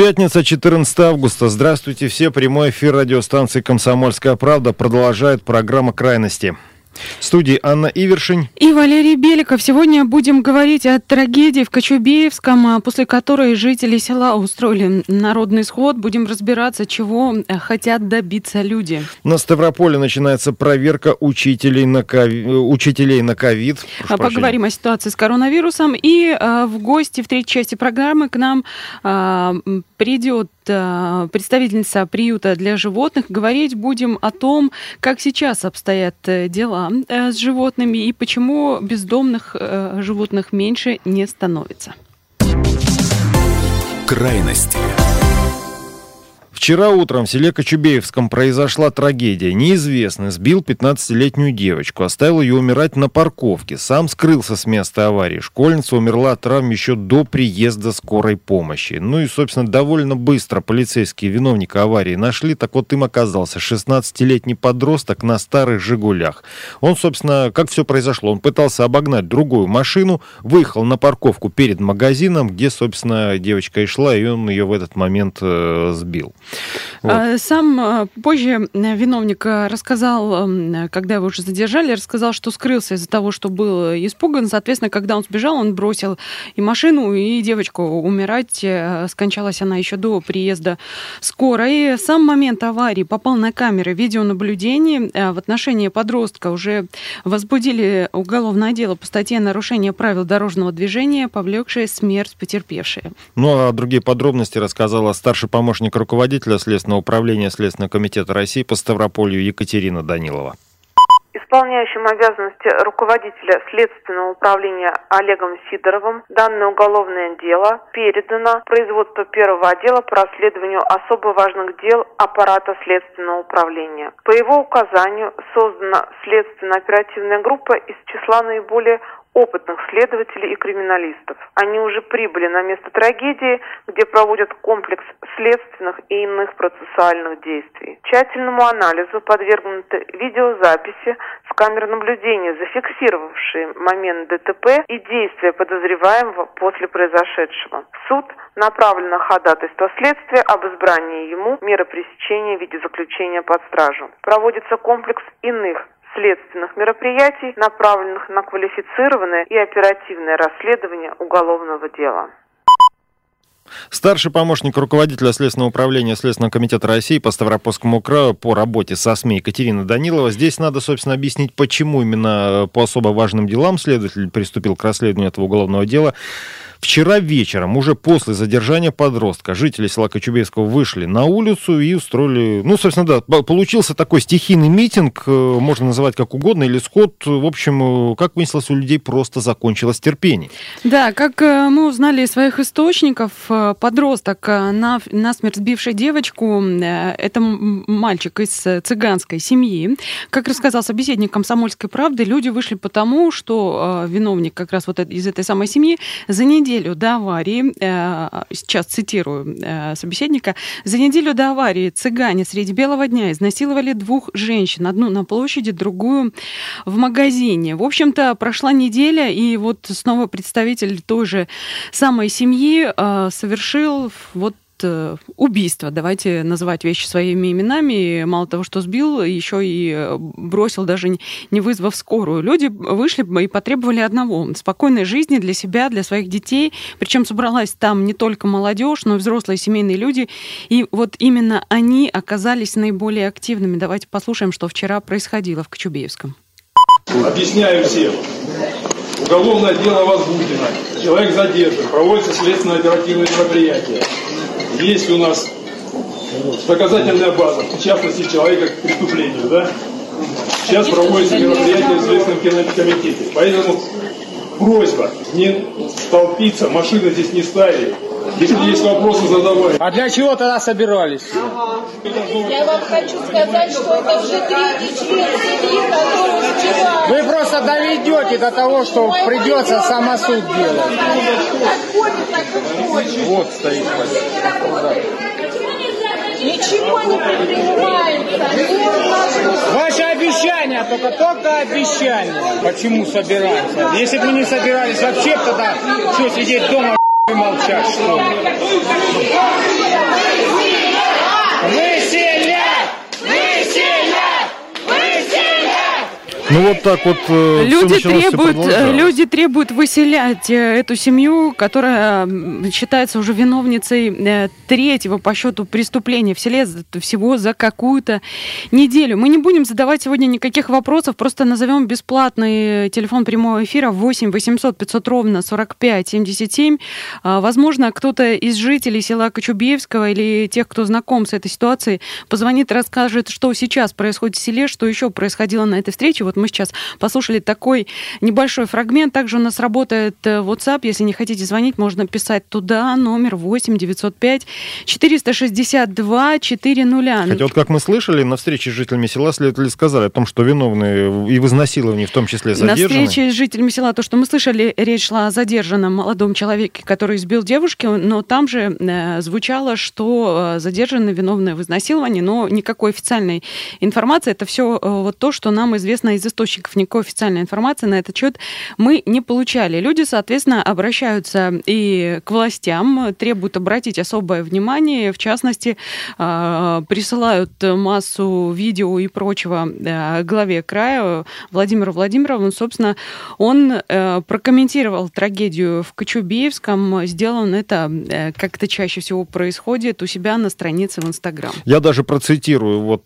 Пятница, 14 августа. Здравствуйте все. Прямой эфир радиостанции «Комсомольская правда» продолжает программа «Крайности». В студии Анна Ивершин. И Валерий Беликов. Сегодня будем говорить о трагедии в Кочубеевском, а, после которой жители села устроили народный сход. Будем разбираться, чего э, хотят добиться люди. На Ставрополе начинается проверка учителей на ковид. Учителей на ковид. А, поговорим о ситуации с коронавирусом. И а, в гости в третьей части программы к нам а, придет представительница приюта для животных. Говорить будем о том, как сейчас обстоят э, дела э, с животными и почему бездомных э, животных меньше не становится. Крайности. Вчера утром в селе Кочубеевском произошла трагедия. Неизвестный сбил 15-летнюю девочку, оставил ее умирать на парковке. Сам скрылся с места аварии. Школьница умерла от травм еще до приезда скорой помощи. Ну и, собственно, довольно быстро полицейские виновника аварии нашли. Так вот, им оказался 16-летний подросток на старых «Жигулях». Он, собственно, как все произошло? Он пытался обогнать другую машину, выехал на парковку перед магазином, где, собственно, девочка и шла, и он ее в этот момент э, сбил. Вот. А, сам а, позже э, виновник э, рассказал, когда его уже задержали, рассказал, что скрылся из-за того, что был испуган. Соответственно, когда он сбежал, он бросил и машину, и девочку умирать. Э, скончалась она еще до приезда скорой. Сам момент аварии попал на камеры видеонаблюдения. В отношении подростка уже возбудили уголовное дело по статье «Нарушение правил дорожного движения, повлекшее смерть потерпевшей». Ну, а другие подробности рассказала старший помощник руководителя руководителя Следственного управления Следственного комитета России по Ставрополью Екатерина Данилова исполняющим обязанности руководителя Следственного управления Олегом Сидоровым данное уголовное дело передано производству первого отдела по расследованию особо важных дел аппарата Следственного управления. По его указанию создана следственно-оперативная группа из числа наиболее опытных следователей и криминалистов. Они уже прибыли на место трагедии, где проводят комплекс следственных и иных процессуальных действий. Тщательному анализу подвергнуты видеозаписи с камер наблюдения, зафиксировавшие момент ДТП и действия подозреваемого после произошедшего. В суд направлено ходатайство следствия об избрании ему меры пресечения в виде заключения под стражу. Проводится комплекс иных следственных мероприятий, направленных на квалифицированное и оперативное расследование уголовного дела. Старший помощник руководителя Следственного управления Следственного комитета России по Ставропольскому краю по работе со СМИ Екатерина Данилова. Здесь надо, собственно, объяснить, почему именно по особо важным делам следователь приступил к расследованию этого уголовного дела. Вчера вечером, уже после задержания подростка, жители села Кочубейского вышли на улицу и устроили... Ну, собственно, да, получился такой стихийный митинг, э, можно называть как угодно, или сход. В общем, э, как выяснилось, у людей просто закончилось терпение. Да, как э, мы узнали из своих источников, подросток, на, насмерть сбивший девочку, это мальчик из цыганской семьи. Как рассказал собеседник комсомольской правды, люди вышли потому, что виновник как раз вот из этой самой семьи за неделю неделю до аварии, э, сейчас цитирую э, собеседника, за неделю до аварии цыгане среди белого дня изнасиловали двух женщин, одну на площади, другую в магазине. В общем-то, прошла неделя, и вот снова представитель той же самой семьи э, совершил вот убийство. Давайте называть вещи своими именами. Мало того, что сбил, еще и э, бросил, даже не вызвав скорую. Люди вышли и потребовали одного – спокойной жизни для себя, для своих детей. Причем собралась там не только молодежь, но и взрослые семейные люди. И вот именно они оказались наиболее активными. Давайте послушаем, что вчера происходило в Кочубеевском. Объясняю всем. Уголовное дело возбуждено. Человек задержан. Проводится следственно-оперативное мероприятие есть у нас доказательная база, в частности, человека к преступлению, да? Сейчас проводится мероприятие в Следственном комитете. Поэтому просьба не толпиться, машины здесь не ставить. Если есть вопросы, задавай. А для чего тогда собирались? Я вам хочу сказать, что это уже третий член семьи, который вчера... Вы просто доведете до того, что придется самосуд делать. Вот стоит. Ничего не предпринимается. Ваши обещания, только только обещания. Почему собираемся? Если бы мы не собирались вообще, тогда что сидеть дома и молчать, что ли? Выселять! Выселять! Выселять! Ну вот так вот э, Люди требуют, э, люди требуют выселять э, эту семью, которая считается уже виновницей э, третьего по счету преступления в селе всего за какую-то неделю. Мы не будем задавать сегодня никаких вопросов, просто назовем бесплатный телефон прямого эфира 8 800 500 ровно 45 77. А, Возможно, кто-то из жителей села Кочубеевского или тех, кто знаком с этой ситуацией, позвонит расскажет, что сейчас происходит в селе, что еще происходило на этой встрече. Вот мы сейчас послушали такой небольшой фрагмент. Также у нас работает э, WhatsApp. Если не хотите звонить, можно писать туда. Номер 8 905 462 400. Хотя вот как мы слышали, на встрече с жителями села следователи сказали о том, что виновные и в изнасиловании в том числе На задержаны. встрече с жителями села, то, что мы слышали, речь шла о задержанном молодом человеке, который избил девушки, но там же э, звучало, что э, задержаны виновные в изнасиловании, но никакой официальной информации. Это все вот то, что нам известно из источников. Никакой официальной информации на этот счет мы не получали. Люди, соответственно, обращаются и к властям, требуют обратить особое внимание, в частности, э, присылают массу видео и прочего э, главе края Владимиру Владимирову. Собственно, он э, прокомментировал трагедию в Кочубеевском. Сделал он это, э, как это чаще всего происходит, у себя на странице в Инстаграм. Я даже процитирую вот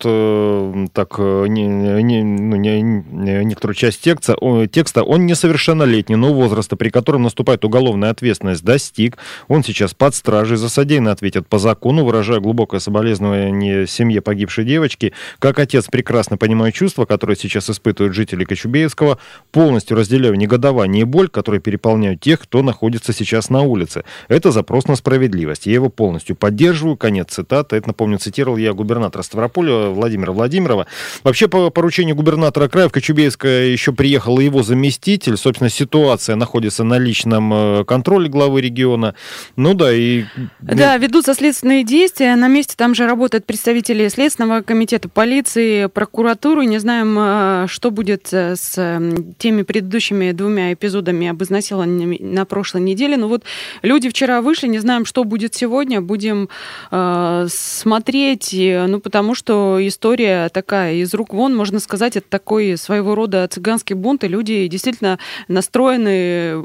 так не, не- ну, не- не- некоторую часть текста. Текста. Он несовершеннолетний, но возраста, при котором наступает уголовная ответственность, достиг. Он сейчас под стражей. За содеянное ответит по закону, выражая глубокое соболезнование семье погибшей девочки. Как отец прекрасно понимаю чувства, которые сейчас испытывают жители Кочубеевского, полностью разделяю негодование и боль, которые переполняют тех, кто находится сейчас на улице. Это запрос на справедливость. Я его полностью поддерживаю. Конец цитаты. Это, напомню, цитировал я губернатора Ставрополя Владимира Владимирова. Вообще, по поручению губернатора края в Кочубейское еще приехал его заместитель. Собственно, ситуация находится на личном э, контроле главы региона. Ну да, и... Да, ведутся следственные действия. На месте там же работают представители Следственного комитета, полиции, прокуратуры. Не знаем, э, что будет э, с теми предыдущими двумя эпизодами об изнасиловании на прошлой неделе. Но вот люди вчера вышли, не знаем, что будет сегодня. Будем э, смотреть, ну, потому что история такая из рук вон, можно сказать, это такой своего рода цыганский бунт, и люди действительно настроены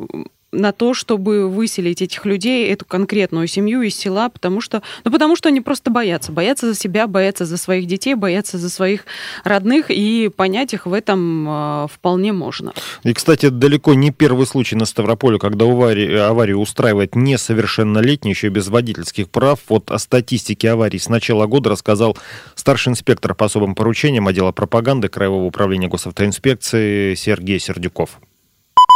на то, чтобы выселить этих людей, эту конкретную семью из села, потому что, ну, потому что они просто боятся. Боятся за себя, боятся за своих детей, боятся за своих родных, и понять их в этом э, вполне можно. И, кстати, далеко не первый случай на Ставрополе, когда аварии, аварию устраивает несовершеннолетний, еще без водительских прав. Вот о статистике аварий с начала года рассказал старший инспектор по особым поручениям отдела пропаганды Краевого управления госавтоинспекции Сергей Сердюков.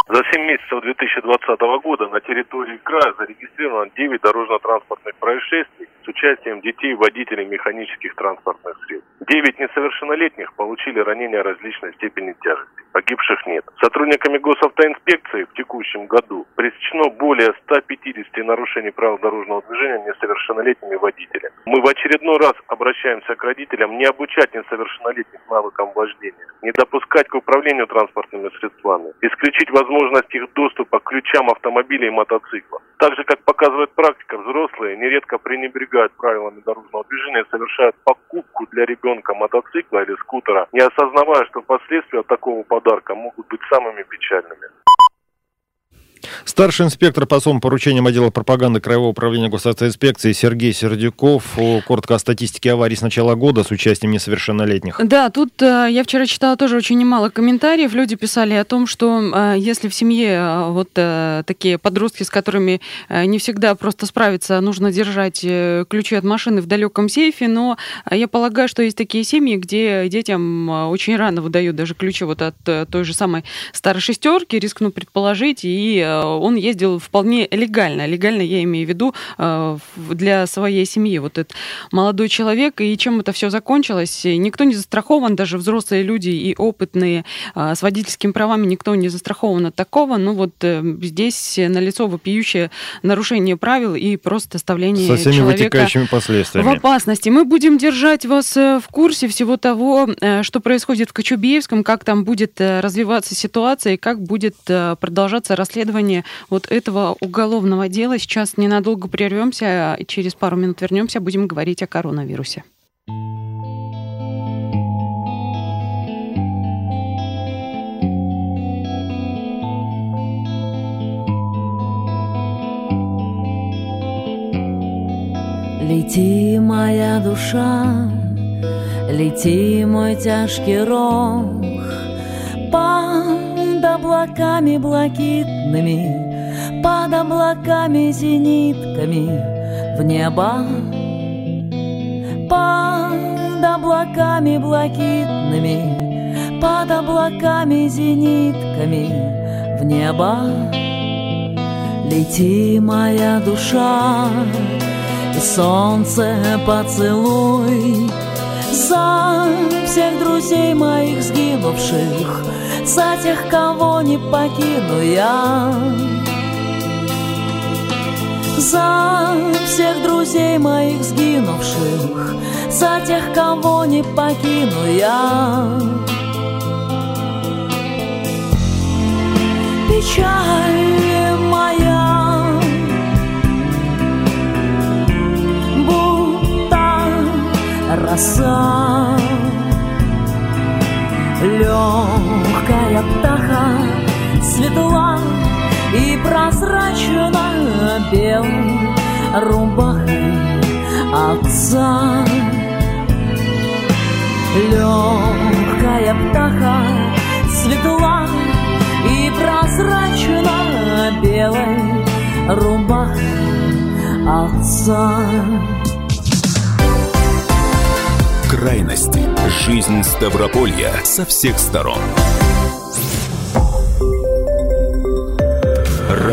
За 7 месяцев 2020 года на территории края зарегистрировано 9 дорожно-транспортных происшествий с участием детей водителей механических транспортных средств. 9 несовершеннолетних получили ранения различной степени тяжести. Погибших нет. Сотрудниками госавтоинспекции в текущем году пресечено более 150 нарушений правил дорожного движения несовершеннолетними водителями. Мы в очередной раз обращаемся к родителям не обучать несовершеннолетних навыкам вождения, не допускать к управлению транспортными средствами, исключить возможность их доступа к ключам автомобилей и мотоциклов. Так же, как показывает практика, взрослые нередко пренебрегают правилами дорожного движения и совершают покупку для ребенка мотоцикла или скутера, не осознавая, что последствия такого подарка могут быть самыми печальными. Старший инспектор по особым поручениям отдела пропаганды Краевого управления госавтоинспекции Сергей Сердюков. Коротко о статистике аварий с начала года с участием несовершеннолетних. Да, тут э, я вчера читала тоже очень немало комментариев. Люди писали о том, что э, если в семье э, вот такие подростки, с которыми не всегда просто справиться, нужно держать ключи от машины в далеком сейфе, но я полагаю, что есть такие семьи, где детям очень рано выдают даже ключи вот от той же самой старой шестерки, рискну предположить, и он ездил вполне легально. Легально я имею в виду для своей семьи. Вот этот молодой человек, и чем это все закончилось, никто не застрахован, даже взрослые люди и опытные с водительскими правами никто не застрахован от такого. Ну вот э, здесь налицо вопиющее нарушение правил и просто оставление Со всеми человека вытекающими последствиями. в опасности. Мы будем держать вас э, в курсе всего того, э, что происходит в Кочубеевском, как там будет развиваться ситуация и как будет продолжаться расследование вот этого уголовного дела. Сейчас ненадолго прервемся, через пару минут вернемся, будем говорить о коронавирусе. Лети, моя душа, лети, мой тяжкий рог, облаками блакитными, под облаками зенитками в небо. Под облаками блакитными, под облаками зенитками в небо. Лети, моя душа, и солнце поцелуй За всех друзей моих сгинувших За тех, кого не покину я. За всех друзей моих сгинувших За тех, кого не покину я. Печаль моя роса Легкая птаха светла и прозрачно белой рубахой отца Легкая птаха светла и прозрачно белой рубахой отца Крайности. Жизнь Ставрополья со всех сторон.